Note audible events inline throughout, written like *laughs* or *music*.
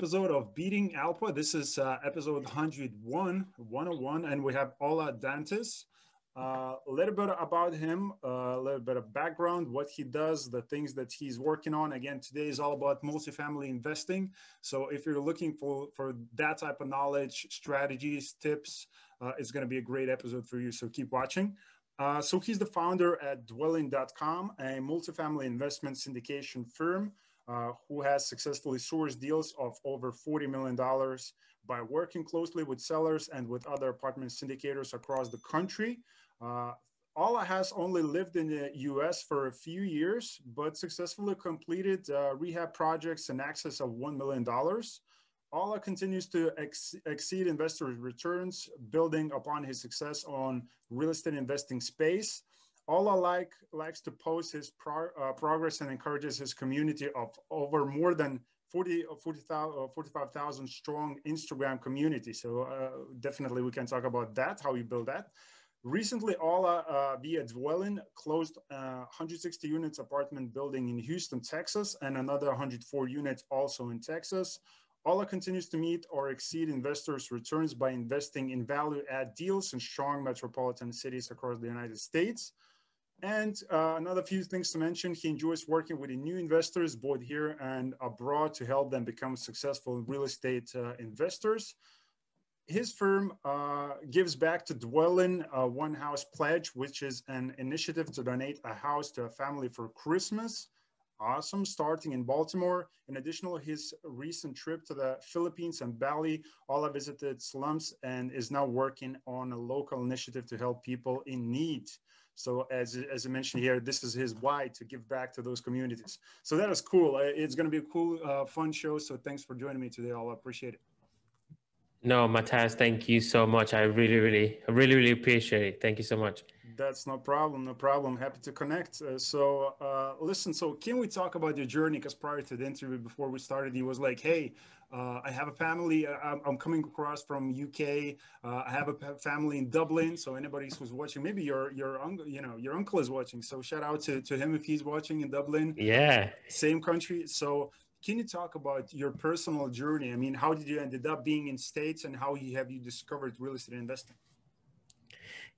episode of Beating Alpha. This is uh, episode 101, 101, and we have Ola Dantis. Uh, a little bit about him, uh, a little bit of background, what he does, the things that he's working on. Again, today is all about multifamily investing. So if you're looking for, for that type of knowledge, strategies, tips, uh, it's going to be a great episode for you. So keep watching. Uh, so he's the founder at dwellin.com, a multifamily investment syndication firm uh, who has successfully sourced deals of over $40 million by working closely with sellers and with other apartment syndicators across the country. Uh, Ola has only lived in the US for a few years, but successfully completed uh, rehab projects in excess of $1 million. Ola continues to ex exceed investors' returns, building upon his success on real estate investing space. Ola like, likes to post his pro, uh, progress and encourages his community of over more than 40, 40 uh, 45,000 strong Instagram community. So uh, definitely we can talk about that, how you build that. Recently, Ola uh, via Dwellin closed uh, 160 units apartment building in Houston, Texas, and another 104 units also in Texas. Ola continues to meet or exceed investors' returns by investing in value add deals in strong metropolitan cities across the United States. And uh, another few things to mention, he enjoys working with new investors, both here and abroad, to help them become successful real estate uh, investors. His firm uh, gives back to Dwellin a One House Pledge, which is an initiative to donate a house to a family for Christmas awesome starting in Baltimore. In addition his recent trip to the Philippines and Bali, Ola visited slums and is now working on a local initiative to help people in need. So as, as I mentioned here, this is his why to give back to those communities. So that is cool. Uh, it's going to be a cool, uh, fun show. So thanks for joining me today. I'll appreciate it. No, Matthias, thank you so much. I really, really, really, really appreciate it. Thank you so much. That's no problem. No problem. Happy to connect. Uh, so, uh, listen. So, can we talk about your journey? Because prior to the interview, before we started, he was like, "Hey, uh, I have a family. Uh, I'm, I'm, coming across from UK. Uh, I have a family in Dublin. So, anybody who's watching, maybe your your uncle, you know, your uncle is watching. So, shout out to to him if he's watching in Dublin. Yeah. Same country. So, can you talk about your personal journey? I mean, how did you ended up being in states, and how you, have you discovered real estate investing?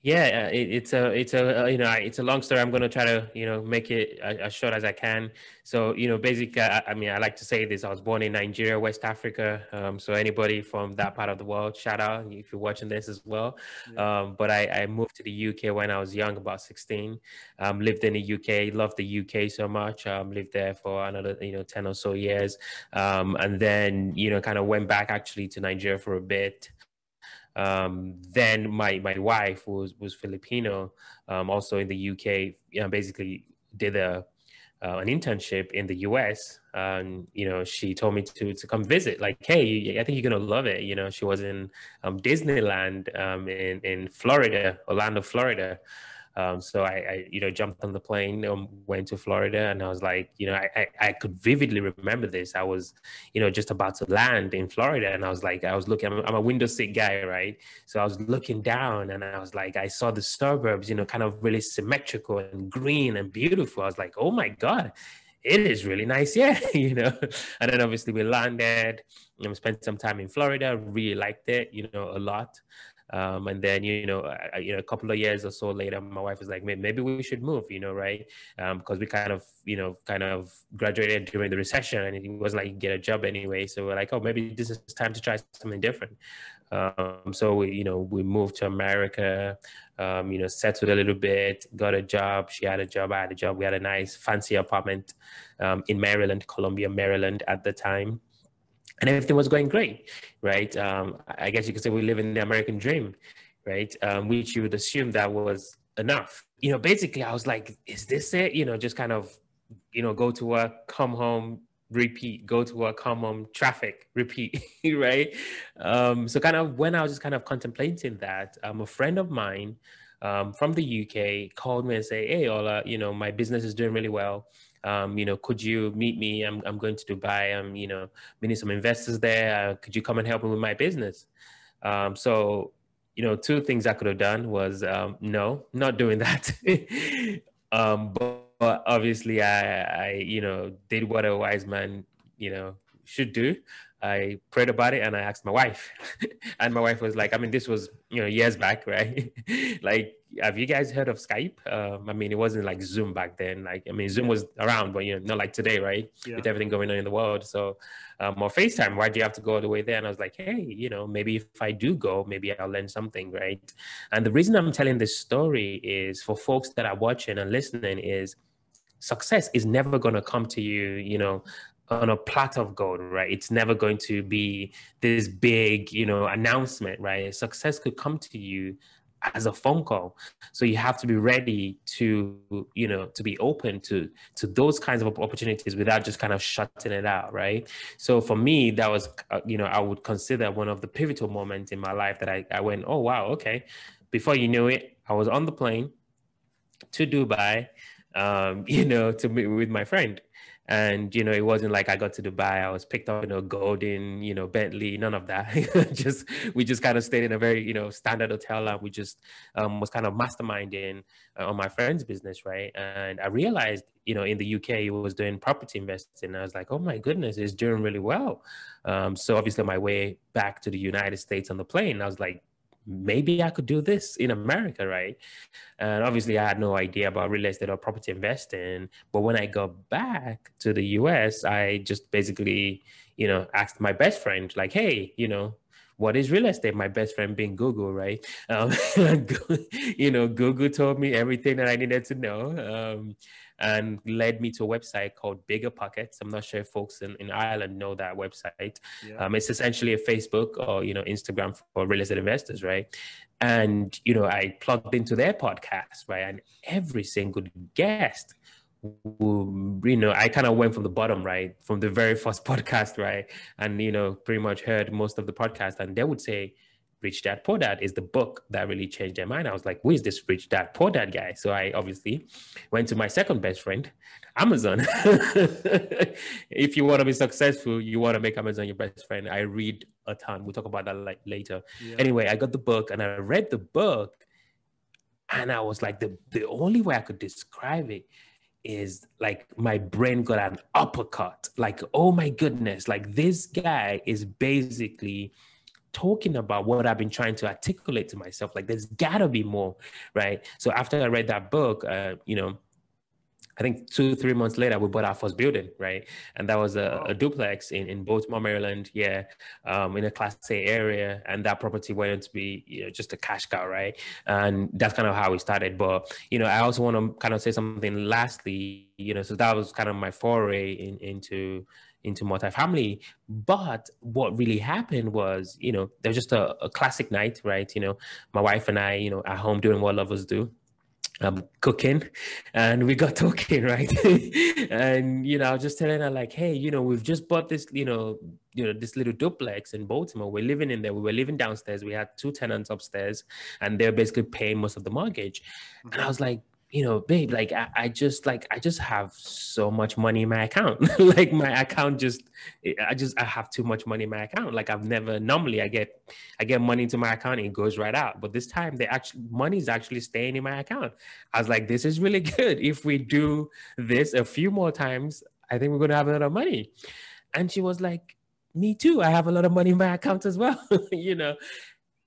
Yeah, it, it's a it's a uh, you know it's a long story. I'm going to try to you know make it as short as I can. So you know, basically, I, I, mean, I like to say this. I was born in Nigeria, West Africa. Um, so anybody from that part of the world, shout out if you're watching this as well. Yeah. Um, but I, I, moved to the UK when I was young, about 16. Um, lived in the UK, loved the UK so much. Um, lived there for another you know 10 or so years, um, and then you know kind of went back actually to Nigeria for a bit. Um, then my my wife was was Filipino, um, also in the UK. You know, basically did a uh, an internship in the US. And you know, she told me to to come visit. Like, hey, I think you're gonna love it. You know, she was in um, Disneyland um, in in Florida, Orlando, Florida. Um, so I, I, you know, jumped on the plane, um, went to Florida, and I was like, you know, I, I, I, could vividly remember this. I was, you know, just about to land in Florida, and I was like, I was looking. I'm, I'm a window seat guy, right? So I was looking down, and I was like, I saw the suburbs, you know, kind of really symmetrical and green and beautiful. I was like, oh my god, it is really nice, yeah, *laughs* you know. And then obviously we landed and we spent some time in Florida. Really liked it, you know, a lot. Um, and then you know, I, you know, a couple of years or so later, my wife was like, maybe we should move, you know, right? Because um, we kind of, you know, kind of graduated during the recession, and it wasn't like you get a job anyway. So we're like, oh, maybe this is time to try something different. Um, so we, you know, we moved to America, um, you know, settled a little bit, got a job. She had a job, I had a job. We had a nice, fancy apartment um, in Maryland, Columbia, Maryland at the time and everything was going great, right? Um, I guess you could say we live in the American dream, right? Um, which you would assume that was enough. You know, basically, I was like, is this it? You know, just kind of, you know, go to work, come home, repeat, go to work, come home, traffic, *laughs* repeat, right? Um, so, kind of when I was just kind of contemplating that, um, a friend of mine um, from the UK called me and say, "Hey, Ola, you know, my business is doing really well um, you know, could you meet me? I'm, I'm going to Dubai. I'm, you know, meeting some investors there. Uh, could you come and help me with my business? Um, so, you know, two things I could have done was um, no, not doing that. *laughs* um, but, but, obviously, I, I, you know, did what a wise man, you know, should do. I prayed about it and I asked my wife, *laughs* and my wife was like, I mean, this was you know years back, right? *laughs* like, have you guys heard of Skype? Um, I mean, it wasn't like Zoom back then. Like, I mean, Zoom was around, but you know, not like today, right? Yeah. With everything going on in the world. So, um, or FaceTime, why do you have to go all the way there? And I was like, hey, you know, maybe if I do go, maybe I'll learn something, right? And the reason I'm telling this story is for folks that are watching and listening is success is never going to come to you, you know, on a platter of gold, right? It's never going to be this big, you know, announcement, right? Success could come to you as a phone call. So you have to be ready to, you know, to be open to to those kinds of opportunities without just kind of shutting it out, right? So for me, that was, uh, you know, I would consider one of the pivotal moments in my life that I, I went, oh wow, okay. Before you knew it, I was on the plane to Dubai, um, *laughs* you know, to meet with my friend and you know it wasn't like i got to dubai. I was picked up in a golden you know bentley none of that. *laughs* Just we just kind of stayed in a very you know standard hotel and we just um, was kind of masterminding uh, on my friend's business right? And i realized you know in the uk he was doing property investing. I was like oh my goodness it's doing really well. Um, so obviously my way back to the united states on the plane i was like maybe I could do this in America, right? And obviously, I had no idea about real estate or property investing. But when I got back to the US, I just basically, you know, asked my best friend, like, hey, you know, what is real estate? My best friend being Google, right? Um, *laughs* you know, Google told me everything that I needed to know. Um, and led me to a website called Bigger Pockets. I'm not sure if folks in, in Ireland know that website. Yeah. Um, it's essentially a Facebook or you know Instagram for real estate investors, right? And you know, I plugged into their podcast, right? And every single guest you know, I kind of went from the bottom, right? From the very first *laughs* podcast, right? And, you know, pretty much heard most of the podcast. And they would say, Rich Dad Poor Dad is the book that really changed their mind. I was like, who is this Rich Dad Poor Dad guy? So I obviously went to my second best friend, Amazon. *laughs* if you want to be successful, you want to make Amazon your best friend. I read a ton. We'll talk about that like later. Yeah. Anyway, I got the book and I read the book, and I was like, the the only way I could describe it is like my brain got an uppercut. Like, oh my goodness, like this guy is basically talking about what I've been trying to articulate to myself. Like, there's gotta be more, right? So after I read that book, uh, you know, I think two, three months later, we bought our first building, right? And that was a, a duplex in, in Baltimore, Maryland, yeah, um, in a Class A area. And that property went to be you know, just a cash cow, right? And that's kind of how we started. But, you know, I also want to kind of say something lastly, you know, so that was kind of my foray in, into into multifamily. But what really happened was, you know, there was just a, a classic night, right? You know, my wife and I, you know, at home doing what lovers do um, cooking and we got *laughs* talking right? And you know i was just telling her like hey you know we've just bought this you know you know this little duplex in baltimore. We're living in there. We were living downstairs. We had two tenants upstairs and they're basically paying most of the mortgage. And i was like you know, babe, like I, I, just like I just have so much money in my account. *laughs* like my account just eh, I just I have too much money in my account. Like I've never normally I get I get money into my account and it goes right out. But this time they actually money is actually staying in my account. I was like, this is really *laughs* good. If we do this a few more times, I think we're gonna have a lot of money. And she was like, Me too. I have a lot of money in my account as well, *laughs* you know.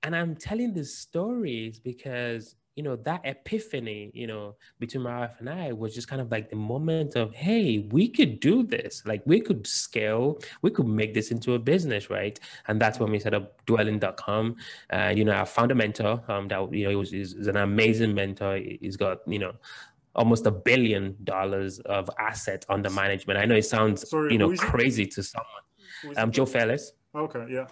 And I'm telling these stories because you know, that epiphany, you know, between my wife and I was just kind of like the moment of, hey, we could do this. Like we could scale, we could make this into a business, right? And that's when we set up dwellin.com. Uh, you know, I found a mentor um, that, you know, he was, is an amazing mentor. He's got, you know, almost a billion dollars of asset under management. I know it sounds, Sorry, you know, crazy it? to someone. Um, Joe Fairless. Okay, yeah.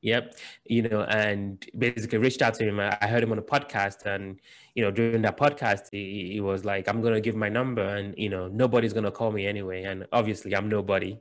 Yep. You know, and basically reached out to him. I heard him on a podcast, and you know, during that podcast, he, he was like, "I'm gonna give my number, and you know, nobody's gonna call me anyway." And obviously, I'm nobody.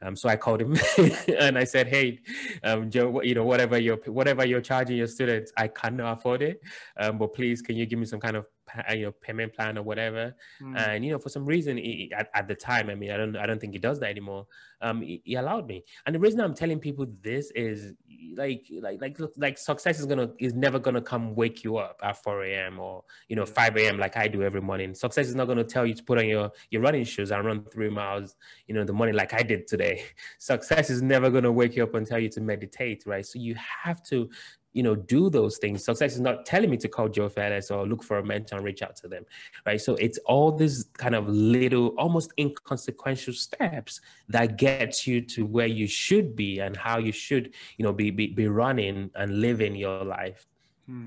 Um, so I called him *laughs* and I said, "Hey, um, Joe, you know, whatever you're whatever you're charging your students, I cannot afford it. Um, but please, can you give me some kind of you know payment plan or whatever. Mm. And you know, for some reason, he, at, at the time, I mean, I don't I don't think he does that anymore. Um, he, he, allowed me, and the reason I'm telling people this is like like like like success is gonna is never gonna come wake you up at 4 a.m. or you know 5 a.m. like I do every morning. Success is not gonna tell you to put on your your running shoes and run three miles, you know, the morning like I did today. *laughs* Success is never gonna wake you up and tell you to meditate, right? So you have to you know, do those things. Success is not telling me to call Joe Fairless or look for a mentor and reach out to them, right? So it's all these kind of little, almost inconsequential steps that gets you to where you should be and how you should, you know, be be, be running and living your life. Hmm.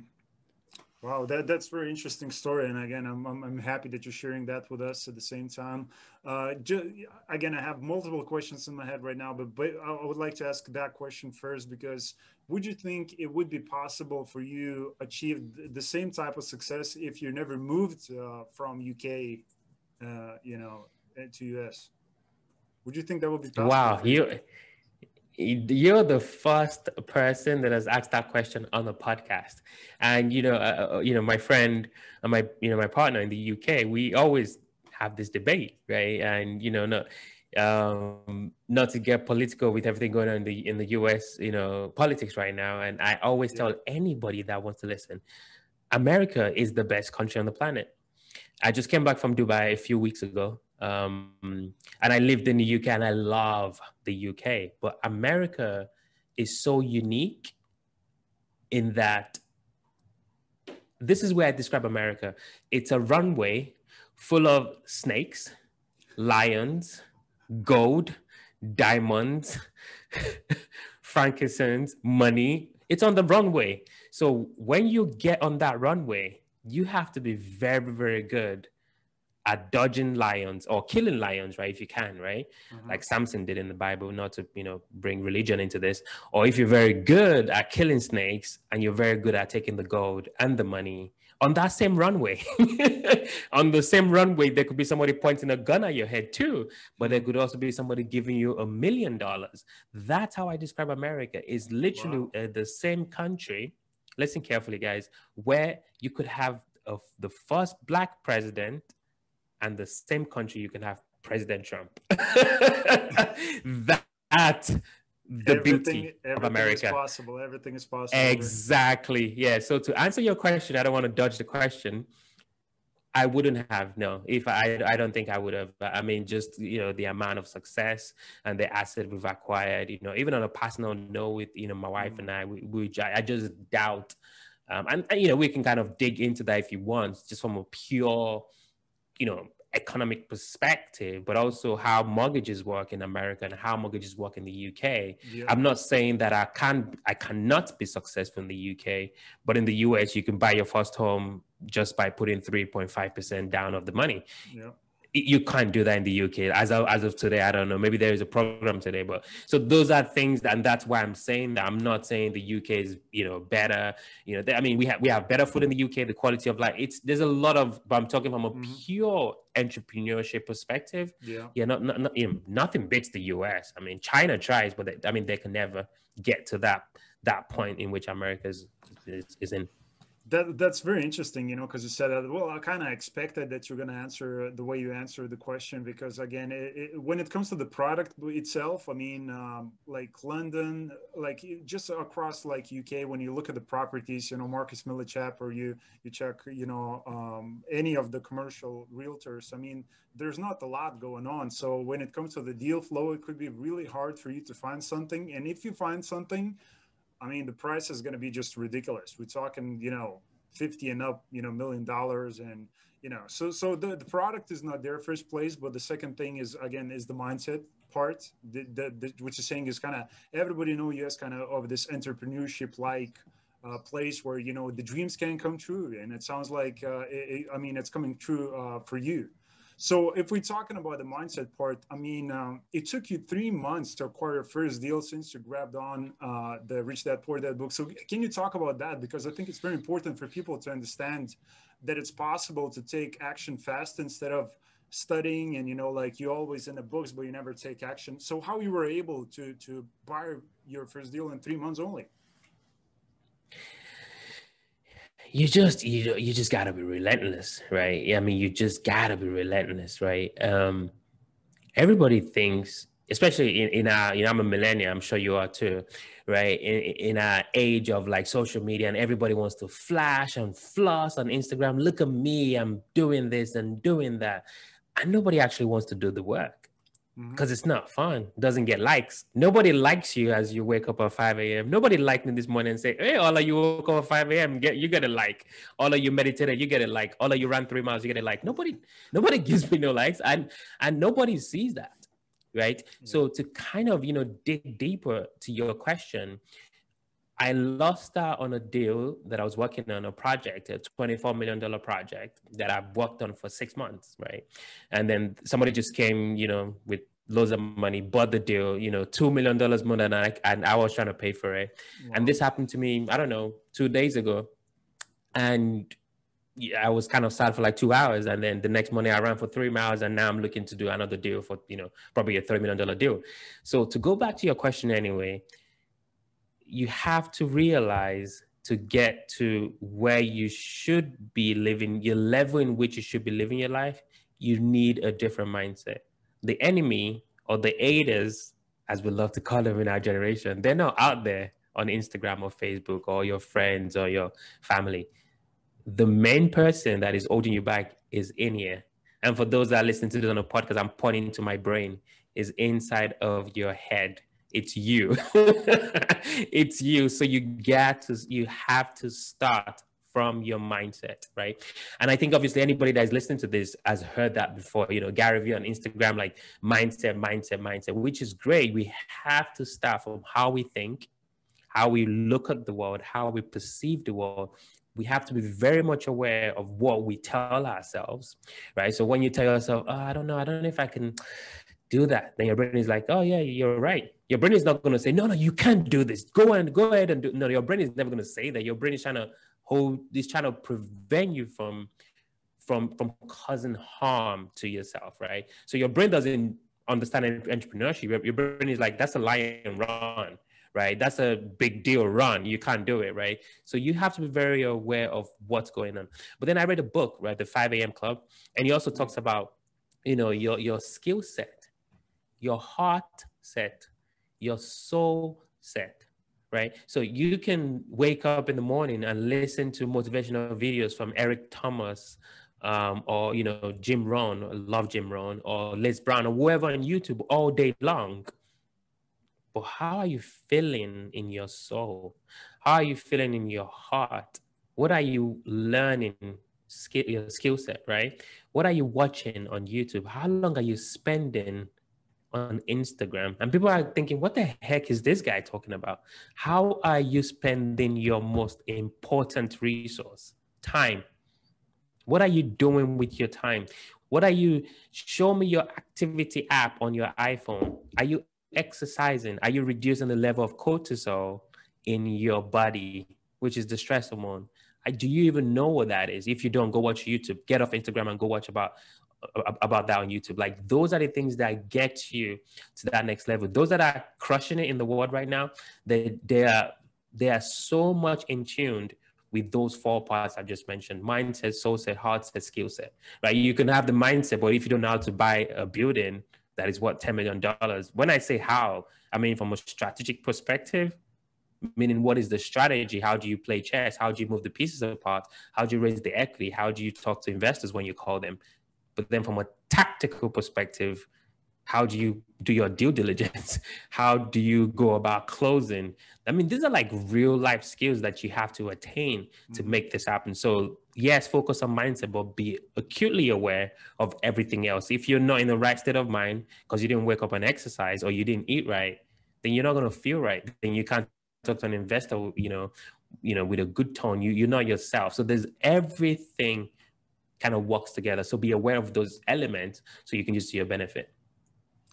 Wow, that, that's very interesting story. And again, I'm, I'm, I'm, happy that you're sharing that with us at the same time. Uh, again, I have multiple questions in my head right now, but, but I would like to ask that question first because would you think it would be possible for you achieve the same type of success if you never moved uh, from UK, uh, you know, to US? Would you think that would be possible? Wow, you you're the first person that has asked that question on the podcast. And you know uh, uh you know my friend and my you know my partner in the uk we always have this debate right? And you know not um not to get political with everything going on in the in the us you know politics right now. And i always tell anybody that wants to listen america is the best country on the planet. I just came back from dubai a few weeks ago um, and I lived in the UK and I love the UK. But America is so unique in that this is where I describe America. It's a runway full of snakes, lions, gold, diamonds, *laughs* frankincense, money. It's on the runway. So when you get on that runway, you have to be very, very good at dodging lions or killing lions, right? If you can, right? Mm-hmm. Like Samson did in the Bible, not to, you know, bring religion into this. Or if you're very good at killing snakes and you're very good at taking the gold and the money on that same runway, *laughs* on the same runway, there could be somebody pointing a gun at your head too, but there could also be somebody giving you a million dollars. That's how I describe America. Is literally wow. uh, the same country. Listen carefully, guys, where you could have of the first black president and the same country you can have President Trump. *laughs* that the everything, beauty of America. Is possible. Everything is possible. Exactly. Yeah. So to answer your question, I don't want to dodge the question. I wouldn't have no. If I, I don't think I would have. I mean, just you know, the amount of success and the asset we've acquired. You know, even on a personal note, with you know, my wife mm. and I, we, we I just doubt. Um, and, and you know, we can kind of dig into that if you want, just from a pure, you know, economic perspective, but also how mortgages work in America and how mortgages work in the UK. Yeah. I'm not saying that I can I cannot be successful in the UK, but in the US you can buy your first home just by putting 3.5% down of the money. Yeah you can't do that in the UK. As of, as of today, I don't know. Maybe there is a program today, but so those are things, that, and that's why I'm saying that. I'm not saying the UK is you know better. You know, I mean, we have we have better food in the UK. The quality of life, it's there's a lot of. But I'm talking from a mm-hmm. pure entrepreneurship perspective. Yeah, yeah. Not, not, not you know, nothing beats the US. I mean, China tries, but they, I mean, they can never get to that that point in which America is, is, is in. That that's very interesting, you know, because you said that. Well, I kind of expected that you're going to answer the way you answer the question because, again, it, it, when it comes to the product itself, I mean, um, like London, like just across like UK, when you look at the properties, you know, Marcus Millichap, or you you check, you know, um, any of the commercial realtors. I mean, there's not a lot going on. So when it comes to the deal flow, it could be really hard for you to find something. And if you find something I mean, the price is going to be just ridiculous. We're talking, you know, 50 and up, you know, million dollars. And, you know, so, so the, the product is not there first place. But the second thing is, again, is the mindset part, the, the, which is saying is kind of everybody you as kind of of this entrepreneurship like uh, place where, you know, the dreams can come true. And it sounds like, uh, it, I mean, it's coming true uh, for you. So if we're talking about the mindset part, I mean, um, it took you three months to acquire your first deal since you grabbed on uh, the Rich Dad Poor Dad book. So can you talk about that? Because I think it's very important for people to understand that it's possible to take action fast instead of studying and you know like you always in the books but you never take action so how you were able to to buy your first deal in three months only you just you you just gotta be relentless, right? I mean, you just gotta be relentless, right? Um, everybody thinks, especially in, in our, you know, I'm a millennial, I'm sure you are too, right? In, in our age of like social media and everybody wants to flash and floss on Instagram. Look at me, I'm doing this and doing that. And nobody actually wants to do the work because mm-hmm. it's not fun. Doesn't get likes. Nobody likes you as you wake up at 5 a.m. Nobody liked me this morning and say, Hey, all of you woke up at 5 a.m. Get you get a like. All of you meditated, you get a like. All of you ran three miles, you get a like. Nobody, nobody *laughs* gives me no likes. And and nobody sees that. Right. Mm-hmm. So to kind of, you know, dig deeper to your question, I lost out on a deal that I was working on a project, a $24 million project that I've worked on for six months, right? And then somebody just came, you know, with loads of money, bought the deal, you know, $2 million more than I, and I was trying to pay for it. Wow. And this happened to me, I don't know, two days ago. And I was kind of sad for like two hours. And then the next morning I ran for three miles and now I'm looking to do another deal for, you know, probably a $30 million deal. So to go back to your question anyway, you have to realize to get to where you should be living, your level in which you should be living your life, you need a different mindset. The enemy or the aiders, as we love to call them in our generation, they're not out there on Instagram or Facebook or your friends or your family. The main person that is holding you back is in here. And for those that are listening to this on a podcast, I'm pointing to my brain, is inside of your head it's you. *laughs* It's you. So you get to you have to start from your mindset right? And i think obviously anybody that is listening to this has heard that before you know gary vee on instagram like mindset mindset mindset which is great. We have to start from how we think how we look at the world how we perceive the world. We have to be very much aware of what we tell ourselves right? So when you tell yourself oh, i don't know. I don't know if i can do that then your brain is like oh yeah you're right your brain is not going to say, no, no, you can't do this. Go and go ahead and do. No, your brain is never going to say that. Your brain is trying to hold, is trying to prevent you from, from, from causing harm to yourself, right? So your brain doesn't understand entrepreneurship. Your brain is like, that's a lion run, right? That's a big deal run. You can't do it, right? So you have to be very aware of what's going on. But then I read a book, right, the 5 a.m. Club, and he also talks about, you know, your your skill set, your heart set your soul set, right? So you can wake up in the morning and listen to motivational videos from Eric Thomas um, or, you know, Jim Rohn, love Jim Rohn, or Les Brown, or whoever on YouTube all day long. But how are you feeling in your soul? How are you feeling in your heart? What are you learning skill, your skill set, right? What are you watching on YouTube? How long are you spending on Instagram, and people are thinking, what the heck is this guy talking about? How are you spending your most important resource, time? What are you doing with your time? What are you, show me your activity app on your iPhone. Are you exercising? Are you reducing the level of cortisol in your body, which is the stress hormone? Do you even know what that is? If you don't, go watch YouTube. Get off Instagram and go watch about about that on YouTube. Like those are the things that get you to that next level. Those that are crushing it in the world right now, they they are they are so much in tuned with those four parts I just mentioned: mindset, soul set, heart set, skill set. Right? You can have the mindset, but if you don't know how to buy a building, that is what ten million dollars. When I say how, I mean from a strategic perspective. Meaning, what is the strategy? How do you play chess? How do you move the pieces apart? How do you raise the equity? How do you talk to investors when you call them? But then from a tactical perspective, how do you do your due diligence? *laughs* How do you go about closing? I mean, these are like real life skills that you have to attain to mm-hmm. make this happen. So, yes, focus on mindset, but be acutely aware of everything else. If you're not in the right state of mind because you didn't wake up and exercise or you didn't eat right, then you're not going to feel right. Then you can't talk to an investor, you know, you know, with a good tone. You you're not yourself. So there's everything kind of works together. So be aware of those elements so you can use to your benefit.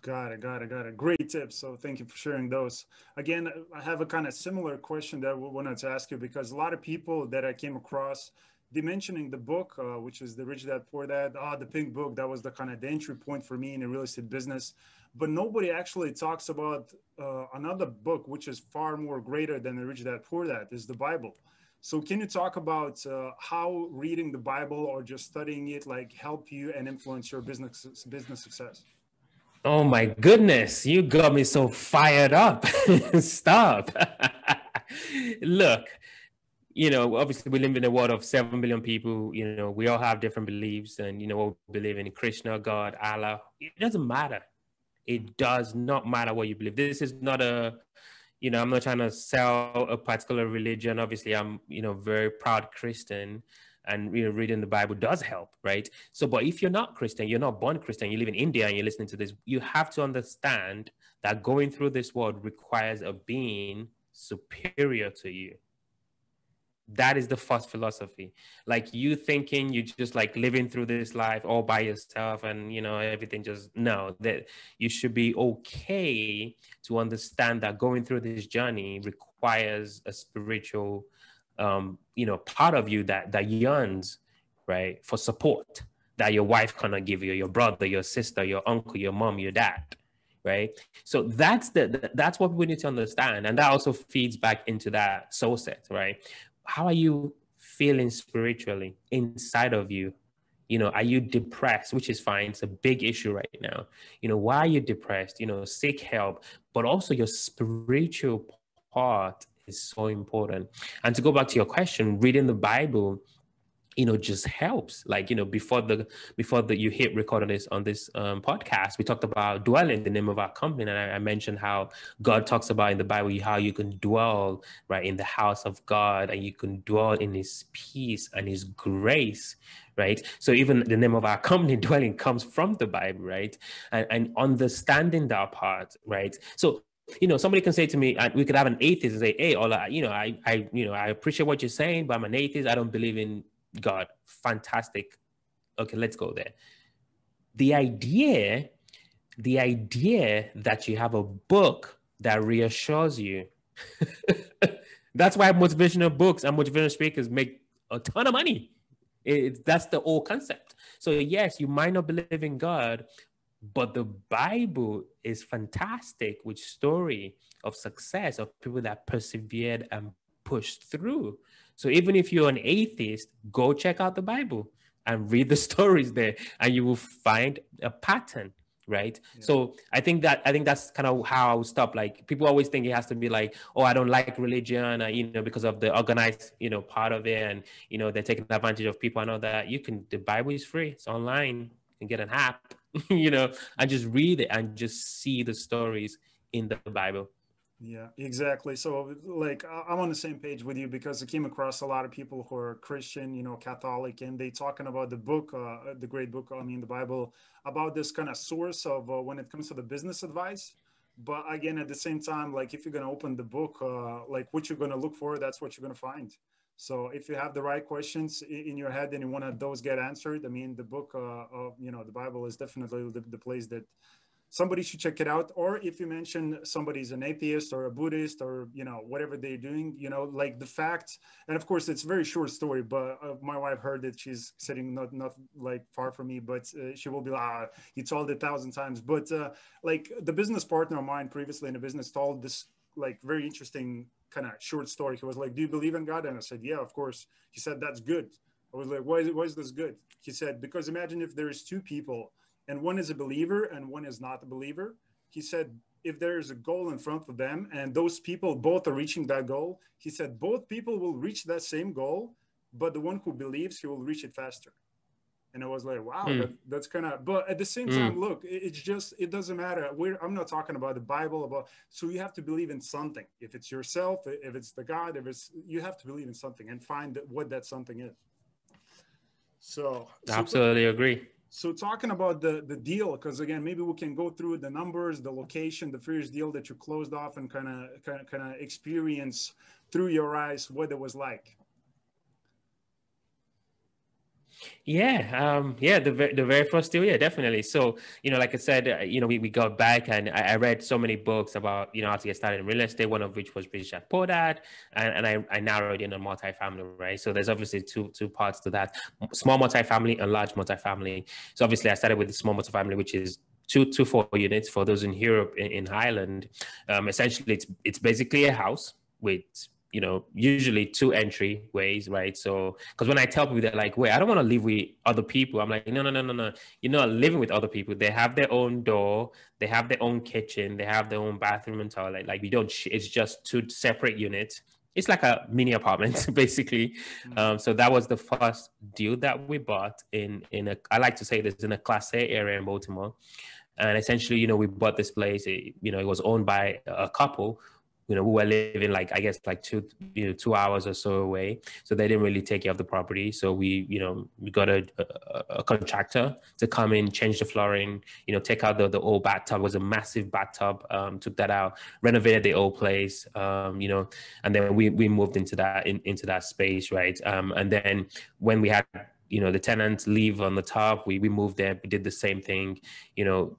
Got it, got it, got it. Great tips. So thank you for sharing those. Again, I have a kind of similar question that I wanted to ask you because a lot of people that I came across, dimensioning the book, uh, which is the Rich Dad Poor Dad. Ah, the pink book. That was the kind of the entry point for me in the real estate business. But nobody actually talks about uh, another book, which is far more greater than the Rich Dad Poor Dad, is the Bible. So can you talk about uh, how reading the Bible or just studying it like help you and influence your business business success? Oh my goodness, you got me so fired up. *laughs* Stop. *laughs* Look, you know, obviously we live in a world of 7 billion people. You know, we all have different beliefs and, you know, we believe in Krishna, God, Allah. It doesn't matter. It does not matter what you believe. This is not a you know, I'm not trying to sell a particular religion. Obviously, I'm, you know, very proud Christian and you know, reading the Bible does help, right? So, but if you're not Christian, you're not born Christian, you live in India and you're listening to this, you have to understand that going through this world requires a being superior to you that is the first philosophy. Like you thinking you're just like living through this life all by yourself and you know everything just no that you should be okay to understand that going through this journey requires a spiritual um you know part of you that that yearns right for support that your wife cannot give you your brother your sister your uncle your mom your dad right? So that's the that's what we need to understand. And that also feeds back into that soul set right how are you feeling spiritually inside of you? You know, are you depressed, which is fine. It's a big issue right now. You know, why are you depressed? You know, seek help, but also your spiritual part is so important. And to go back to your question, reading the Bible you know just helps. Like you know before the before the you hit record on this on this um, podcast we talked about dwelling the name of our company. And I, I, mentioned how god talks about in the bible how you can dwell right in the house of god and you can dwell in his peace and his grace right? So even the name of our company *laughs* dwelling comes from the bible right? And, and understanding that part right? So you know, somebody can say to me, and we could have an atheist and say, "Hey, Ola, you know, I, I, you know, I appreciate what you're saying, but I'm an atheist. I don't believe in God, fantastic. Okay, let's go there. The idea, the idea that you have a book that reassures you. *laughs* that's why motivational books and motivational speakers make a ton of money. It, that's the whole concept. So yes, you might not believe in God, but the Bible is fantastic with story of success of people that persevered and pushed through. So even if you're an atheist, go check out the Bible and read the *laughs* stories there, and you will find a pattern right? Yeah. so i think that i think that's kind of how i would stop. Like people always think it has to be like oh i don't like religion uh, you know because of the organized you know part of it and you know they're taking advantage of people and all that. You can the bible is free. It's online. You can get an app *laughs* you know and just read it and just see the stories in the bible yeah, exactly. So, like, I'm on the same page with you because I came across a lot of people who are Christian, you know, Catholic, and they talking about the book, uh, the great book, I mean, the Bible, about this kind of source of uh, when it comes to the business advice. But again, at the same time, like, if you're going to open the book, uh, like, what you're going to look for, that's what you're going to find. So, if you have the right questions in your head and you want those get answered, I mean, the book uh, of, you know, the Bible is definitely the, the place that somebody should check it out or if you mention somebody's an atheist or a buddhist or you know whatever they're doing you know like the fact and of course it's a very short story but uh, my wife heard it she's sitting not not like far from me but uh, she will be like ah, you told it a thousand times. But uh, like the business partner of mine previously in a business told this like very interesting kind of short story. He was like do you believe in god? And i said yeah of course. He said that's good. I was like why is, why is this good? He said because imagine if there's two people and one is a believer and one is not a believer. He said, if there is a goal in front of them and those people both are reaching that goal, he said, both people will reach that same goal, but the one who believes he will reach it faster. And I was like, wow, mm. that, that's kind of, but at the same mm. time, look, it, it's just, it doesn't matter. We're, I'm not talking about the Bible, about, so you have to believe in something. If it's yourself, if it's the God, if it's, you have to believe in something and find what that something is. So, absolutely so, agree. So talking about the the deal, because again, maybe we can go through the numbers, the location, the first deal that you closed off, and kind of kind of kind of experience through your eyes what it was like. Yeah, um, yeah, the the very first deal, yeah, definitely. So, you know, like I said, uh, you know, we, we got back and I, I, read so many books about, you know, how to get started in real estate, one of which was Rich Dad Poor Dad, and, and I, I narrowed in on multifamily, right? So there's obviously two two parts to that, small multifamily and large multifamily. So obviously I started with the small multifamily, which is two two four units for those in Europe in, in Ireland. Um, essentially, it's it's basically a house with you know, usually two entry ways, right? So, because when I tell people they're like, wait, I don't want to live with other people. I'm like, no, no, no, no, no. You're not living with other people. They have their own door, they have their own kitchen, they have their own bathroom and toilet. Like we don't. Sh- it's just two separate units. It's like a mini apartment, *laughs* basically. Mm-hmm. Um, so that was the first deal that we bought in in a. I like to say this in a Class A area in Baltimore, and essentially, you know, we bought this place. It, you know, it was owned by a couple you know, we were living like I guess like two, you know, two hours or so away. So they didn't really take care of the property. So we, you know, we got a, a, a contractor to come in, change the flooring, you know, take out the, the old bathtub it was a massive bathtub, um, took that out, renovated the old place, um, you know, and then we we moved into that in, into that space, right? Um, and then when we had you know the tenants leave on the top we we moved there we did the same thing you know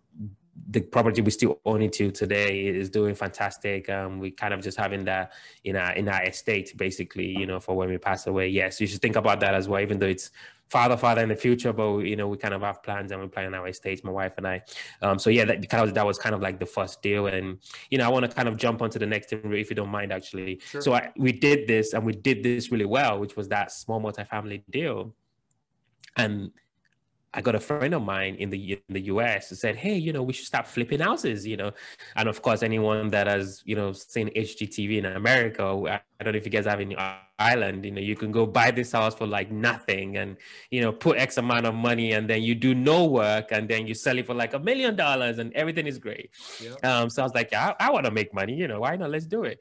the property we still own it to today is doing fantastic. Um, we kind of just having that in our in our estate, basically, you know, for when we pass away. Yes, you should think about that as well, even though it's father father in the future. But you know, we kind of have plans and we plan our estate, my wife and I. Um, so yeah, that kind of that was kind of like the first deal, and you know, I want to kind of jump onto the next thing, if you don't mind, actually. Sure. So I, we did this, and we did this really well, which was that small multifamily deal, and I got a friend of mine in the in the US who said, "Hey, you know, we should start flipping houses." You know, and of course, anyone that has you know seen HGTV in America, I don't know if you guys have in Ireland, you know, you can go buy this house for like nothing, and you know, put X amount of money, and then you do no work, and then you sell it for like a million dollars, and everything is great. Um, so I was like, I, I want to make money. You know, why not? Let's do it.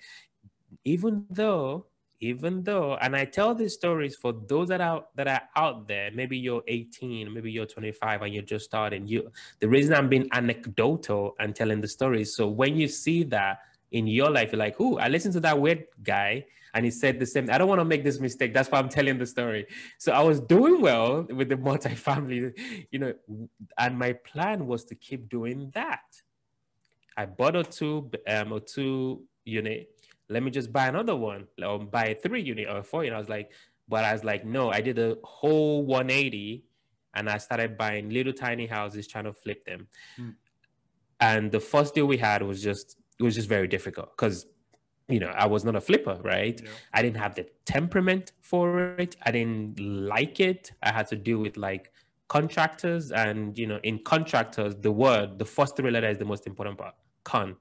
Even though even though and i tell these stories for those that are that are out there maybe you're 18 maybe you're 25 and you're just starting. You the reason i'm being anecdotal and telling the stories so when you see that in your life you're like oh i listened to that weird guy and he said the same i don't want to make this mistake. That's why i'm telling the story. So i was doing well with the *laughs* multifamily you know and my plan was to keep doing that. I bought a two um a two unit let me just buy another one or buy a three unit or a four unit. I was like, but I was like, no, I did a whole 180 and I started buying little tiny houses trying to flip them. Mm. And the first deal we had was just, it was just very difficult because you know, I was not a flipper, right? Yeah. I didn't have the temperament for it. I didn't like it. I had to deal with like contractors, and you know, in contractors, the word, the first three letter is the most important part con.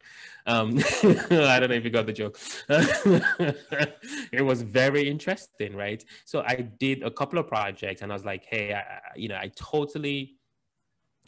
Um, *laughs* I don't know if you got the joke. *laughs* it was very interesting, right? So I did a couple of projects, and I was like, "Hey, I, you know, I totally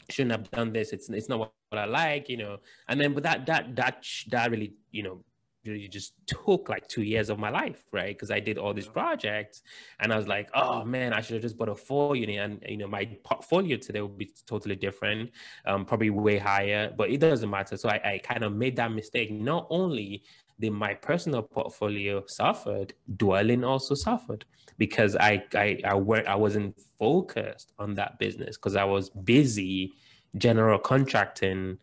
shouldn't have done this. It's it's not what, what I like, you know." And then, but that that that that really, you know, really just took like two years of my life, right? Because I did all these projects and I was like, oh man, I should have just bought a four unit. And, you know, my portfolio today would be totally different, um, probably way higher, but it doesn't matter. So I, I kind of made that mistake. Not only did my personal portfolio suffered, Dwellin also suffered because I, I, I, were, I wasn't focused on that business because I was busy general contracting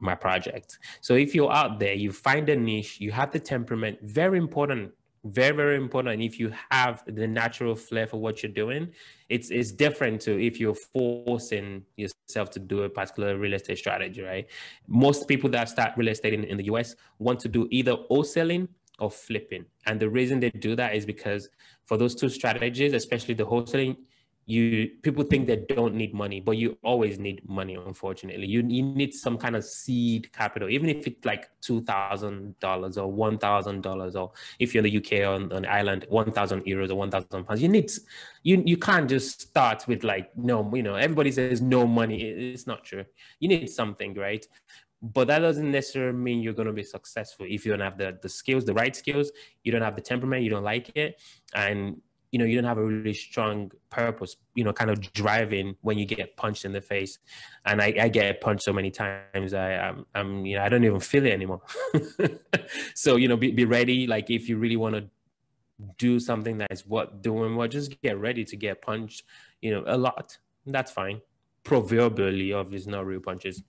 my project. So if you're out there, you find a niche, you have the temperament, very important, very, very important. If you have the natural flair for what you're doing, it's it's different to if you're forcing yourself to do a particular real estate strategy, right? Most people that start real estate in, in the US want to do either wholesaling or flipping. And the reason they do that is because for those two strategies, especially the wholesaling, you people think they don't need money but you always need money unfortunately. You, you need some kind of seed capital even if it's like $2000 or $1000 or if you're in the uk or on, on Ireland 1000 euros or 1000 pounds. You need you you can't just start with like no you know everybody says no money. It's not true. You need something right? But that doesn't necessarily mean you're going to be successful if you don't have the, the skills the right skills. You don't have the temperament you don't like it and you know you don't have a really strong purpose you know kind of driving when you get punched in the face. And i, I get punched so many times i I'm, I'm you know i don't even feel it anymore. *laughs* So you know be, be ready. Like if you really want to do something that is what doing well just get ready to get punched you know a lot. That's fine. Proverbially obviously not real punches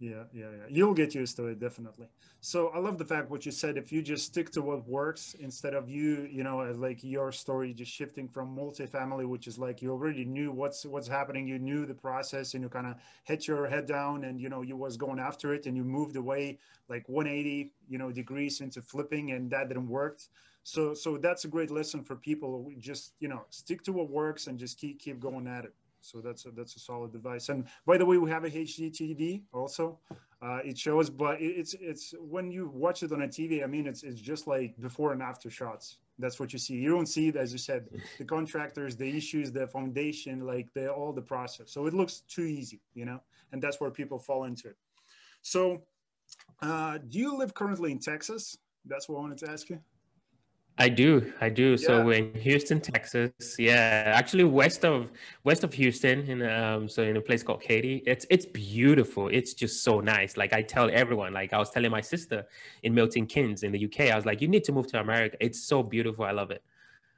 yeah yeah yeah you'll get used to it definitely so i love the fact what you said if you just stick to what works instead of you you know like your story just shifting from multifamily which is like you already knew what's what's happening you knew the process and you kind of hit your head down and you know you was going after it and you moved away like 180 you know degrees into flipping and that didn't work So so that's a great lesson for people. Just you know stick to what works and just keep keep going at it. So that's a, that's a solid device. And by the way, we have a HD TV also. Uh, it shows, but it's it's when you watch it on a TV. I mean, it's it's just like before and after shots. That's what you see. You don't see, as you said, the contractors, the issues, the foundation, like the all the process. So it looks too easy, you know, and that's where people fall into it. So, uh, do you live currently in Texas? That's what I wanted to ask you. I do, I do. Yeah. So we're in Houston, Texas. Yeah, actually west of west of Houston, in um, so in a place called Katy. It's it's beautiful. It's just so nice. Like I tell everyone, like I was telling my sister in Milton Keynes in the UK, I was like, you need to move to America. It's so beautiful. I love it.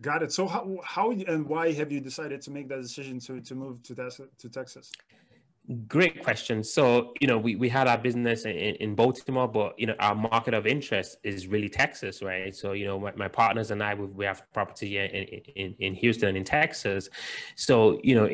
Got it. So how how and why have you decided to make that decision to to move to to Texas? Great question. So, you know, we, we had our business in, in Baltimore, but, you know, our market of interest is really Texas, right? So, you know, my, my partners and I, we, we have property in, in, in Houston in Texas. So, you know,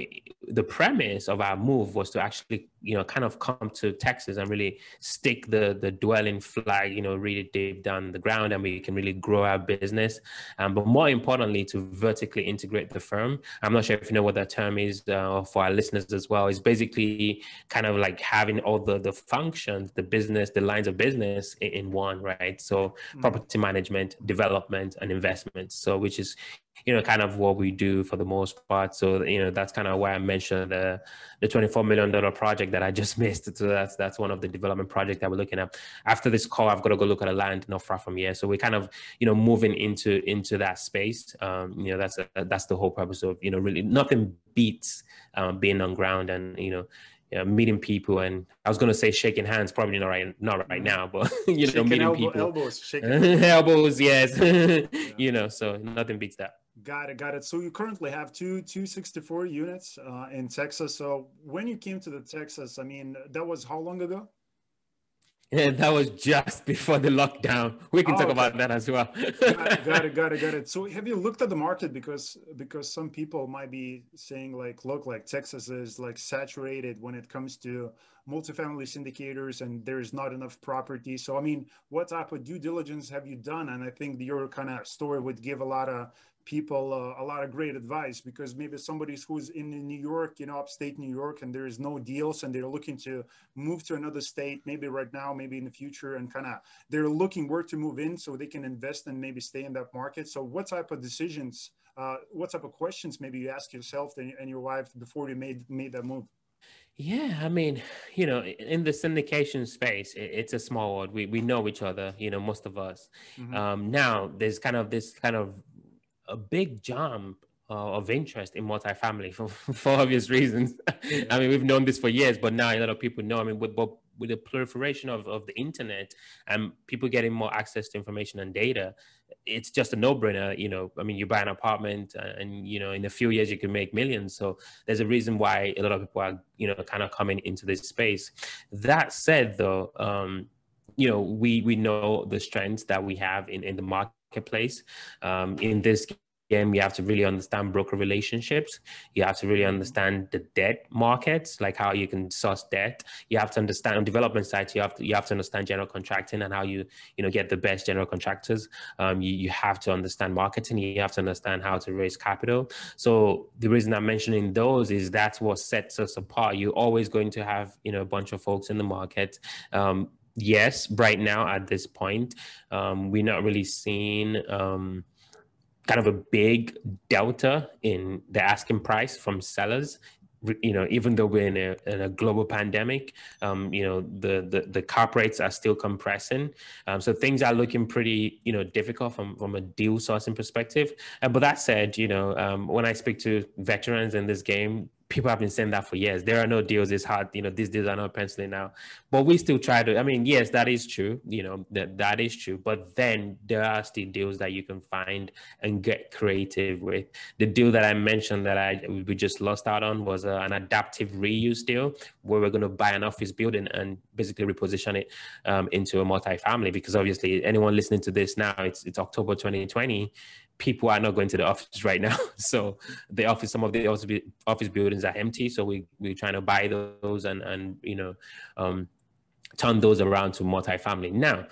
the premise of our move was to actually you know kind of come to Texas and really stick the the Dwellin flag you know really deep down the ground and we can really grow our business. Um, but more importantly to vertically integrate the firm. I'm not sure if you know what that term is uh, for our listeners as well. It's basically kind of like having all the the functions the business the lines of business in, in one right? So mm-hmm. property management development and investment. So which is you know, kind of what we do for the most part. So, you know, that's kind of why I mentioned the the $24 million project that I just *laughs* missed. So that's that's one of the development projects that we're looking at. After this call, I've got to go look at a land not far from here. So we're kind of, you know, moving into into that space. Um, you know, that's a, that's the whole purpose of, you know, really nothing beats um, being on ground and, you know, you know, meeting people and I was gonna say shaking hands, probably not right not right now, but *laughs* you know, meeting elbow, people. Elbows, shaking *laughs* elbows, yes. yeah. You know, so nothing beats that. Got it, got it. So you currently have two 264 units uh, in Texas. So when you came to the Texas, I mean, that was how long ago? Yeah, *laughs* that was just before the lockdown. We can oh, talk okay. about that as well. got, it, got it, got it, got it. *laughs* So have you looked at the market because because some people might be saying like, look, like Texas is like saturated when it comes to multifamily syndicators and there's not enough property. So I mean, what type of due diligence have you done? And I think your kind of story would give a lot of people uh, a lot of great advice because maybe somebody who's in New York, you know, upstate New York, and there is no deals, and they're looking to move to another state, maybe right now, maybe in the future, and kind of they're looking where to move in so they can invest and maybe stay in that market. So, what type of decisions, uh, what type of questions maybe you ask yourself and, and your wife before you made made that move? Yeah, I mean, you know, in the syndication space, it's a small world. We we know each other, you know, most of us. Mm-hmm. Um, now there's kind of this kind of a big jump uh, of interest in multifamily *laughs* for, for obvious reasons. Yeah. *laughs* I mean, we've known this for years, but now a lot of people know. I mean, with, with the proliferation of, of the internet and people getting more access to information and data, it's just a no-brainer. You know, I mean, you buy an apartment and, you know, in a few years you can make millions. So there's a reason why a lot of people are, you know, kind of coming into this space. That said, though, um, you know, we we know the strengths that we have in, in the marketplace. Um, in this game you have to really understand broker relationships. You have to really understand the debt markets like how you can source debt. You have to understand on development side you have to you have to understand general contracting and how you you know get the best general contractors. Um, you, you have to understand marketing. You have to understand how to raise capital. So the reason i'm mentioning those is that's what sets us apart. You're always going to have you know a bunch of folks in the market. Um, yes right now at this point um, we're not really seeing um, kind of a big delta in the asking price from sellers. You know even though we're in a, in a global pandemic um, you know the, the the cap rates are still compressing. Um, so things are looking pretty you know difficult from from a deal sourcing perspective. Uh, but that said you know um, when i speak to veterans in this game people have been saying that for years. There are no deals. It's hard. You know, these deals are not penciling now. But we still try to. I mean, yes, that is true. You know, that that is true. But then there are still deals that you can find and get creative with. The deal that I mentioned that I we just lost out on was uh, an adaptive reuse deal where we're going to buy an office building and basically reposition it um, into a multifamily. Because obviously, anyone listening to this now, it's it's October 2020 people are not going to the office right now. *laughs* So the office, some of the office buildings are empty. So we we're trying to buy those and and you know um, turn those around to multifamily. Now,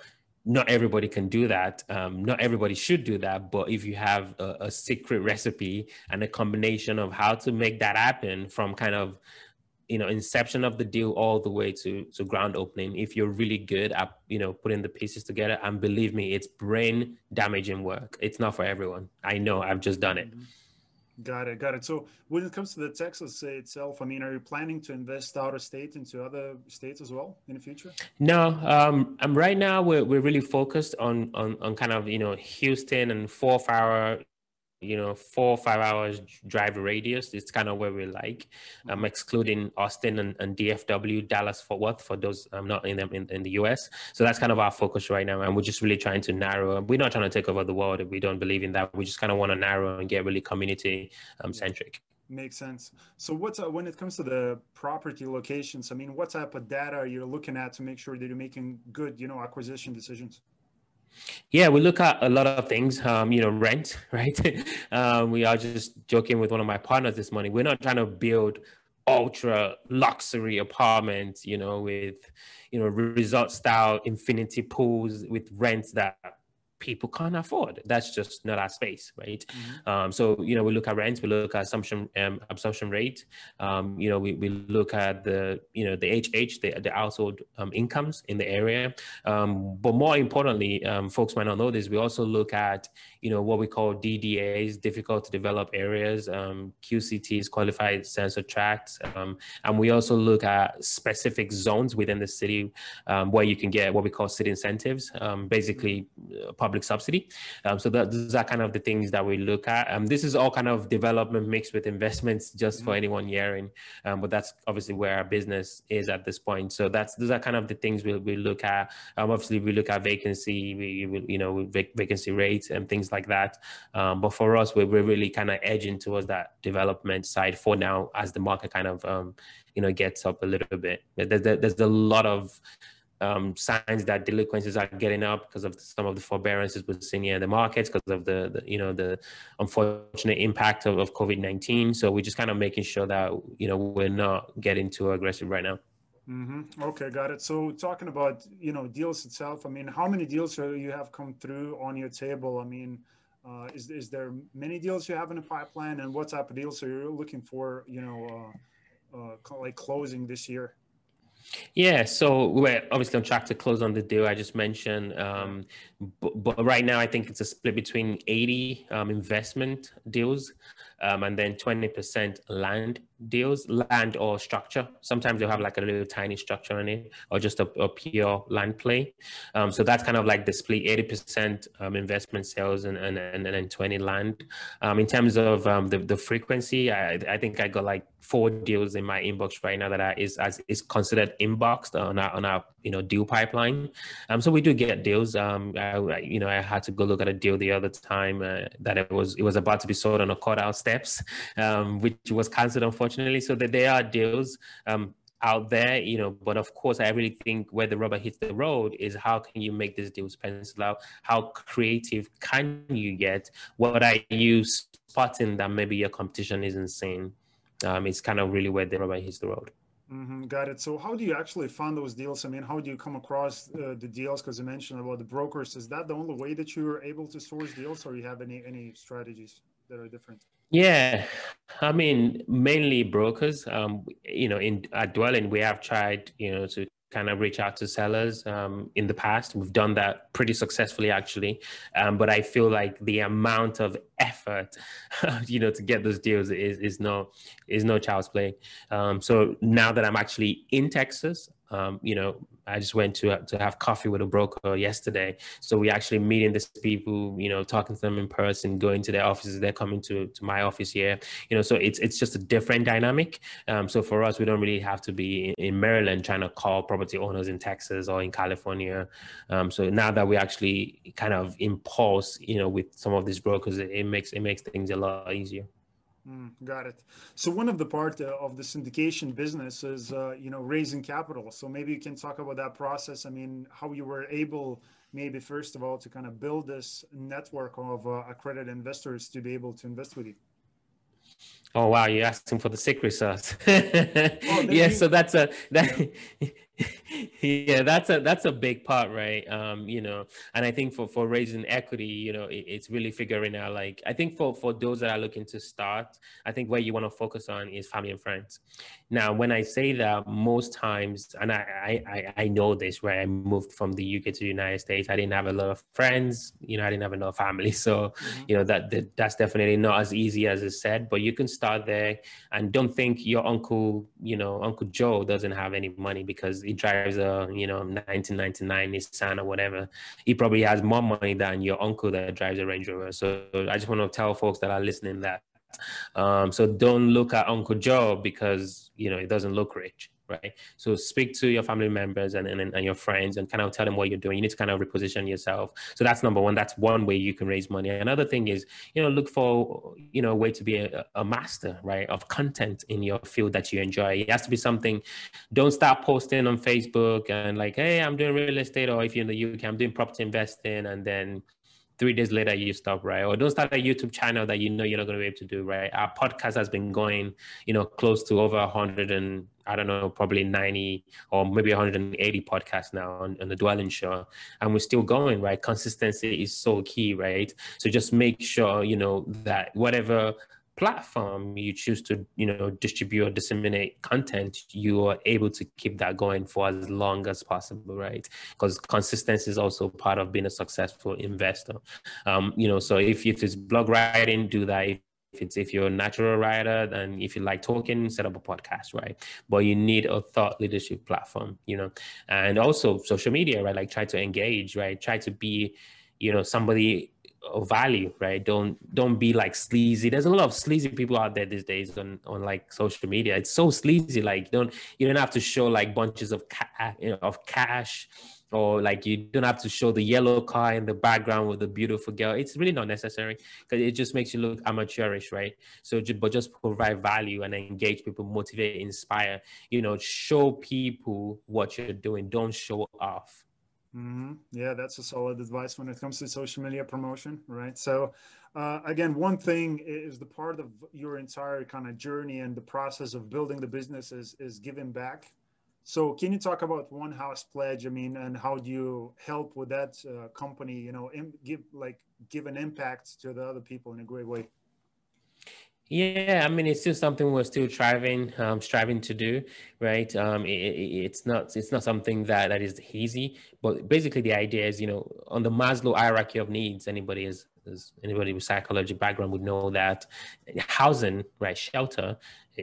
not everybody can do that. Um, not everybody should do that. But if you have a, a, secret recipe and a combination of how to make that happen from kind of, you know, inception of the deal all the way to to ground opening, if you're really good at, you know, putting the pieces together, and believe me, it's brain damaging work. It's not for everyone. I know. I've just done it. Mm-hmm. Got it, got it. So when it comes to the Texas itself, I mean, are you planning to invest out of state into other states as well in the future? No, um, um right now we're we're really focused on on on kind of you know Houston and fourth hour you know, four or five hours drive radius. It's kind of where we like. I'm um, excluding Austin and, and DFW, Dallas, Fort Worth for those um, not in, in in the US. So that's kind of our focus right now, and we're just really trying to narrow. We're not trying to take over the world. We don't believe in that. We just kind of want to narrow and get really community um, centric. Makes sense. So, what's uh, when it comes to the property locations? I mean, what type of data are you looking at to make sure that you're making good, you know, acquisition decisions? Yeah, we look at a lot of things. Um, you know, rent, *laughs* right? um, we are just joking with one of my partners this morning. We're not trying to build ultra luxury apartments, you know, with you know resort style infinity pools with rents that people can't afford. That's just not our space, right? Mm-hmm. Um, so you know, we look at rents, we look at assumption um, absorption rate. Um, you know, we, we look at the you know the HH, the the household um, incomes in the area. Um, but more importantly, um, folks might not know this. We also look at you know what we call DDAs, difficult to develop areas, QCTs, qualified census tracts, and we also look at specific zones within the city where you can get what we call city incentives, basically. Uh, public subsidy. Um, so that, those are kind of the things that we look at. Um, this is all kind of development mixed with investments, just mm-hmm. for anyone hearing. Um, but that's obviously where our business is at this point. So that's those are kind of the things we we look at. Um, obviously, we look at vacancy, we, you know vac- vacancy rates and things like that. Um, but for us, we're, we're really kind of edging towards that development side for now, as the market kind of um, you know gets up a little bit. There's there's a lot of um, signs that delinquencies are getting up because of some of the forbearances we're seeing in the markets because of the, the, you know the unfortunate impact of, of COVID nineteen. So we're just kind of making sure that you know we're not getting too aggressive right now. Mm-hmm. Okay, got it. So talking about you know deals itself, I mean, how many deals you have come through on your table? I mean, uh, is is there many deals you have in the pipeline, and what type of deals are you looking for? You know, uh, uh, like closing this year? Yeah, so we're obviously on track to close on the deal I just mentioned. Um, but, but, right now, I think it's a split between 80 um, investment deals um, and then 20% land deals, land or structure. Sometimes they'll have like a little tiny structure in it or just a, a pure land play. Um, so that's kind of like the split 80% um, investment sales and, and, and, then 20 land. Um, in terms of um, the, the frequency, I, I think I got like four deals in my inbox right now that is as is considered inboxed on our on our you know deal pipeline. Um, so we do get deals. Um, I, you know, I had to go look at a deal the other time uh, that it was it was about to be sold on a cut out steps, um, which was cancelled unfortunately. So that there are deals. Um, out there, you know, but of course, I really think where the rubber hits the road is how can you make this deals pencil out? How creative can you get? What are you spotting that maybe your competition isn't seeing? Um, it's kind of really where the rubber hits the road. Mm-hmm, got it. So, how do you actually fund those deals? I mean, how do you come across uh, the deals? Because you mentioned about the brokers. Is that the only way that you are able to source deals, or you have any any strategies that are different? Yeah, I mean, mainly brokers. Um, you know, in at Dwellin, we have tried, you know, to kind of reach out to sellers um, in the past. We've done that pretty successfully, actually. Um, but I feel like the amount of effort, *laughs* you know, to get those deals is is no is no child's play. Um, so now that I'm actually in Texas, um, you know, I just went to to have coffee with a broker yesterday. So we actually meeting these people, you know, talking to them in person, going to their offices. They're coming to to my office here, you know. So it's it's just a different dynamic. Um, so for us, we don't really have to be in, in, Maryland trying to call property owners in Texas or in California. Um, so now that we actually kind of impulse, you know, with some of these brokers, it, it makes it makes things a lot easier. Mm, got it. So one of the part uh, of the syndication business is, uh, you know, raising capital. So maybe you can talk about that process. I mean, how you were able, maybe first of all, to kind of build this network of uh, accredited investors to be able to invest with you. Oh wow, you're asking for the secret sauce. *laughs* oh, yeah, so that's a that yeah *laughs* *laughs* that's a that's a big part right? Um you know and i think for for raising equity you know it, it's really figuring out like i think for for those that are looking to start i think where you want to focus on is family and friends. Now when i say that most times and i i i know this right? I moved from the uk to the united states. I didn't have a lot of friends you know i didn't have a lot of family. *laughs* So mm-hmm. you know that, that that's definitely not as easy as it said but you can start there. And don't think your uncle you know uncle joe doesn't have any money because he drives a you know 1999 Nissan or whatever, he probably has more money than your uncle that drives a Range Rover. So I just want to tell folks that are listening that. Um, so don't look at Uncle Joe because you know it doesn't look rich right? So speak to your family members and, and, and your friends and kind of tell them what you're doing. You need to kind of reposition yourself. So that's number one. That's one way you can raise money. Another thing is, you know, look for, you know, a way to be a, a master, right, of content in your field that you enjoy. It has to be something, don't start posting on Facebook and like, hey, I'm doing real estate, or if you're in the UK, I'm doing property investing, and then three days later you stop right? Or don't start a youtube channel that you know you're not going to be able to do right? Our podcast has been going you know close to over 100 and i don't know probably 90 or maybe 180 podcasts now on, on the Dwellin show. And we're still going right? Consistency is so key right? So just make sure you know that whatever platform you choose to you know distribute or disseminate content you are able to keep that going for as long as possible right? Because consistency is also part of being a successful investor. Um, you know so if, if it's blog writing do that. If if it's if you're a natural writer then if you like talking set up a podcast right? But you need a thought leadership platform you know? And also social media right? Like try to engage right? Try to be you know somebody of value, right? Don't don't be like sleazy. There's a lot of sleazy people out there these days on on like social media. It's so sleazy. Like don't you don't have to show like bunches of ca- uh, you know, of cash or like you don't have to show the yellow car in the background with the beautiful girl. It's really not necessary because it just makes you look amateurish, right? So, but just provide value and engage people, motivate, inspire. You know, show people what you're doing. Don't show off Mm-hmm. Yeah, that's a solid advice when it comes to social media promotion, right? So, uh, again, one thing is the part of your entire kind of journey and the process of building the business is, is giving back. So, can you talk about One House Pledge? I mean, and how do you help with that uh, company? You know, give like give an impact to the other people in a great way. Yeah, I mean, it's still something we're still striving, um, striving to do, right? Um, it, it's not, it's not something that that is easy, but basically the idea is, you know, on the Maslow hierarchy of needs, anybody is, is anybody with psychology background would know that housing, right, shelter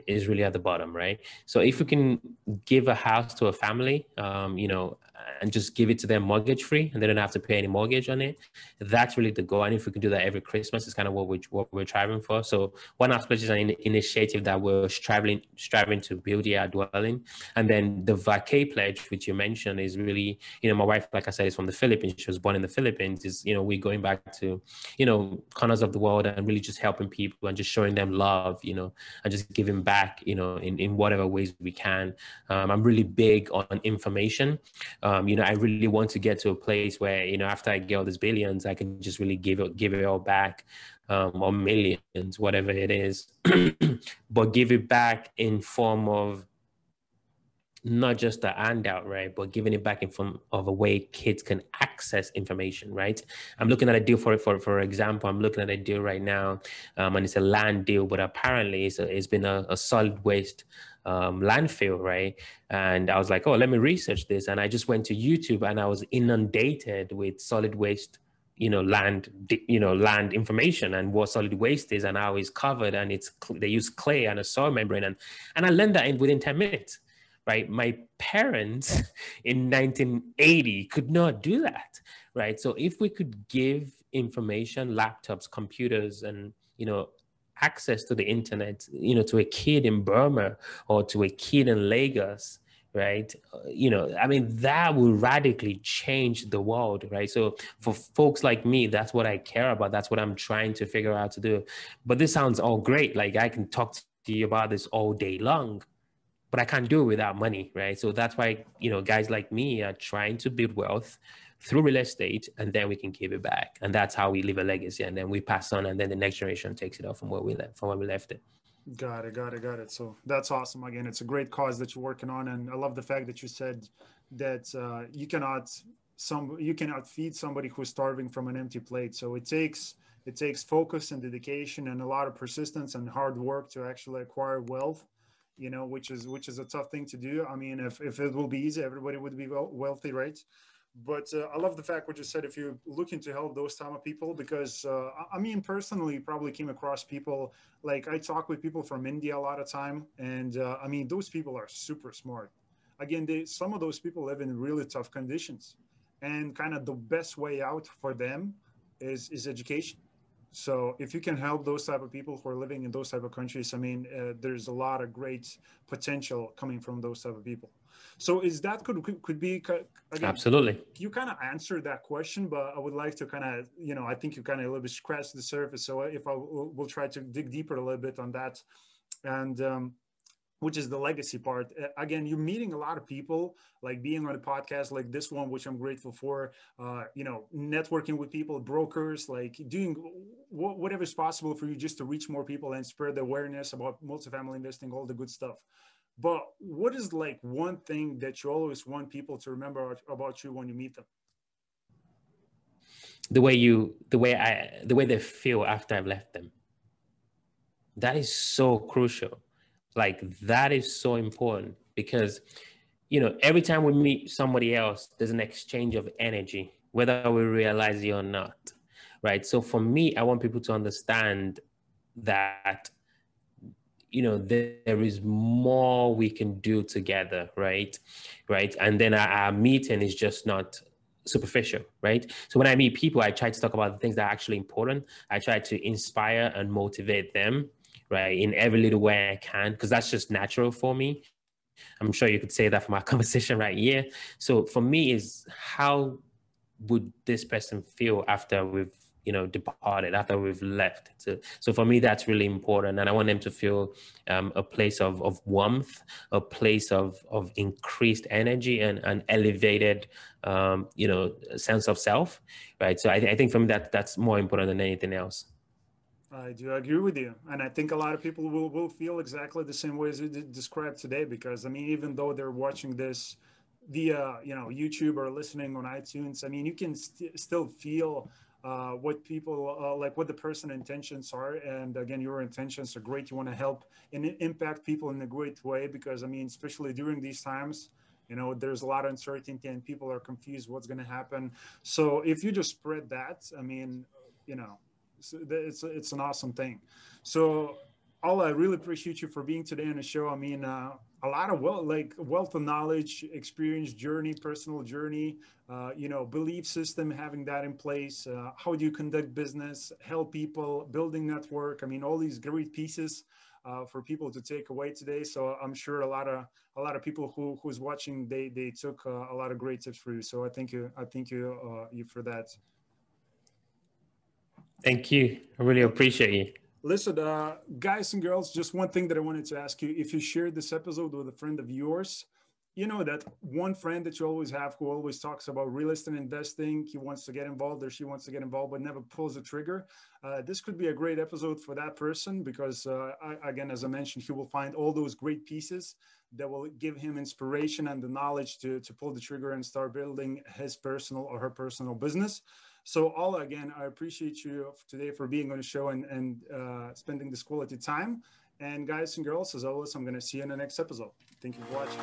is really at the bottom, right? So if we can give a house to a family, um, you know, and just give it to them mortgage free and they don't have to pay any mortgage on it. That's really the goal. And if we can do that every Christmas, it's kind of what we're, what we're striving for. So One Pledge is an initiative that we're striving, striving to build here at Dwellin. And then the Vacay Pledge, which you mentioned is really, you know, my wife, like I said, is from the Philippines. She was born in the Philippines is, you know, we're going back to, you know, corners of the world and really just helping people and just showing them love, you know, and just giving back, you know, in, in whatever ways we can. Um, I'm really big on information. Um, you know, I really want to get to a place where, you know, after I get all these billions, I can just really give it, give it all back, um, or millions, whatever it is, *clears throat* but give it back in form of not just a handout, right? But giving it back in form of a way kids can access information, right? I'm looking at a deal for for for example. I'm looking at a deal right now, um, and it's a land deal, but apparently it's, a, it's been a, a solid waste um, landfill, right? And I was like, oh, let me research this. And I just went to YouTube and I was inundated with solid waste you know land you know land information and what solid waste is and how it's covered and it's they use clay and a soil membrane and and i learned that in within 10 minutes right my parents *laughs* in 1980 could not do that right so if we could give information laptops computers and you know access to the internet, you know, to a kid in Burma or to a kid in Lagos, right? Uh, you know, I mean, that will radically change the world, right? So for folks like me, that's what I care about. That's what I'm trying to figure out to do. But this sounds all great. Like I can talk to you about this all day long, but I can't do it without money, right? So that's why, you know, guys like me are trying to build wealth through real estate and then we can give it back and that's how we leave a legacy and then we pass on and then the next generation takes it off from where we left from where we left it Got it, got it, got it. So that's awesome. Again, it's a great cause that you're working on, and I love the fact that you said that uh, you cannot some you cannot feed somebody who's starving from an empty plate. So it takes it takes focus and dedication and a lot of persistence and hard work to actually acquire wealth. You know, which is which is a tough thing to do. I mean, if if it will be easy, everybody would be wealthy, right? But uh, I love the fact what you said. If you're looking to help those type of people, because uh, I mean, personally, probably came across people like I talk with people from India a lot of time, and uh, I mean, those people are super smart. Again, they, some of those people live in really tough conditions, and kind of the best way out for them is is education. So if you can help those type of people who are living in those type of countries, I mean, uh, there's a lot of great potential coming from those type of people. So is that could could, could be again, absolutely? You kind of answered that question, but I would like to kind of you know I think you kind of a little bit scratched the surface. So if I will we'll try to dig deeper a little bit on that, and. Um, which is the legacy part. Again, you're meeting a lot of people, like being on a podcast like this one, which I'm grateful for. Uh, you know, networking with people, brokers, like doing whatever is possible for you just to reach more people and spread the awareness about multifamily investing, all the good stuff. But what is like one thing that you always want people to remember about you when you meet them? The way you, the way I, the way they feel after I've left them. That is so crucial. Like that is so important because, you know, every time we meet somebody else, there's an exchange of energy, whether we realize it or not. Right. So for me, I want people to understand that you know there, there is more we can do together right right and then our, our, meeting is just not superficial right so when i meet people i try to talk about the things that are actually important i try to inspire and motivate them right in every little way i can because that's just natural for me. I'm sure you could say that from our *laughs* conversation right here. So for me is how would this person feel after we've you know departed after we've left? So, so for me that's really important and i want them to feel um, a place of, of warmth a place of of increased energy and an elevated um, you know sense of self right? So I, I think for me that that's more important than anything else I do agree with you. And I think a lot of people will, will feel exactly the same way as you described today, because I mean, even though they're watching this via, you know, YouTube or listening on iTunes, I mean, you can st- still feel uh, what people uh, like what the person intentions are. And again your intentions are great. You want to help and impact people in a great way because i mean especially during these times you know there's a lot of uncertainty and people are confused what's going to happen. So if you just spread that i mean you know it's it's, an awesome thing so all i really appreciate you for being today on the show i mean uh, a lot of wealth, like wealth of knowledge, experience, journey, personal journey, uh, you know, belief system, having that in place. Uh, how do you conduct business, help people, building network? I mean, all these great pieces uh, for people to take away today. So I'm sure a lot of a lot of people who who's watching, they they took uh, a lot of great tips for you. So I thank you, I thank you uh, you for that. Thank you. I really appreciate you. Listen, uh, guys and girls, just one thing that I wanted to ask you. If you shared this episode with a friend of yours, you know that one friend that you always have who always talks about real estate investing, he wants to get involved or she wants to get involved, but never pulls the trigger. Uh, this could be a great episode for that person because, uh, I, again, as I mentioned, he will find all those great pieces that will give him inspiration and the knowledge to, to pull the trigger and start building his personal or her personal business. So, Alla, again, I appreciate you today for being on the show and, and uh, spending this quality time. And, guys and girls, as always, I'm going to see you in the next episode. Thank you for watching.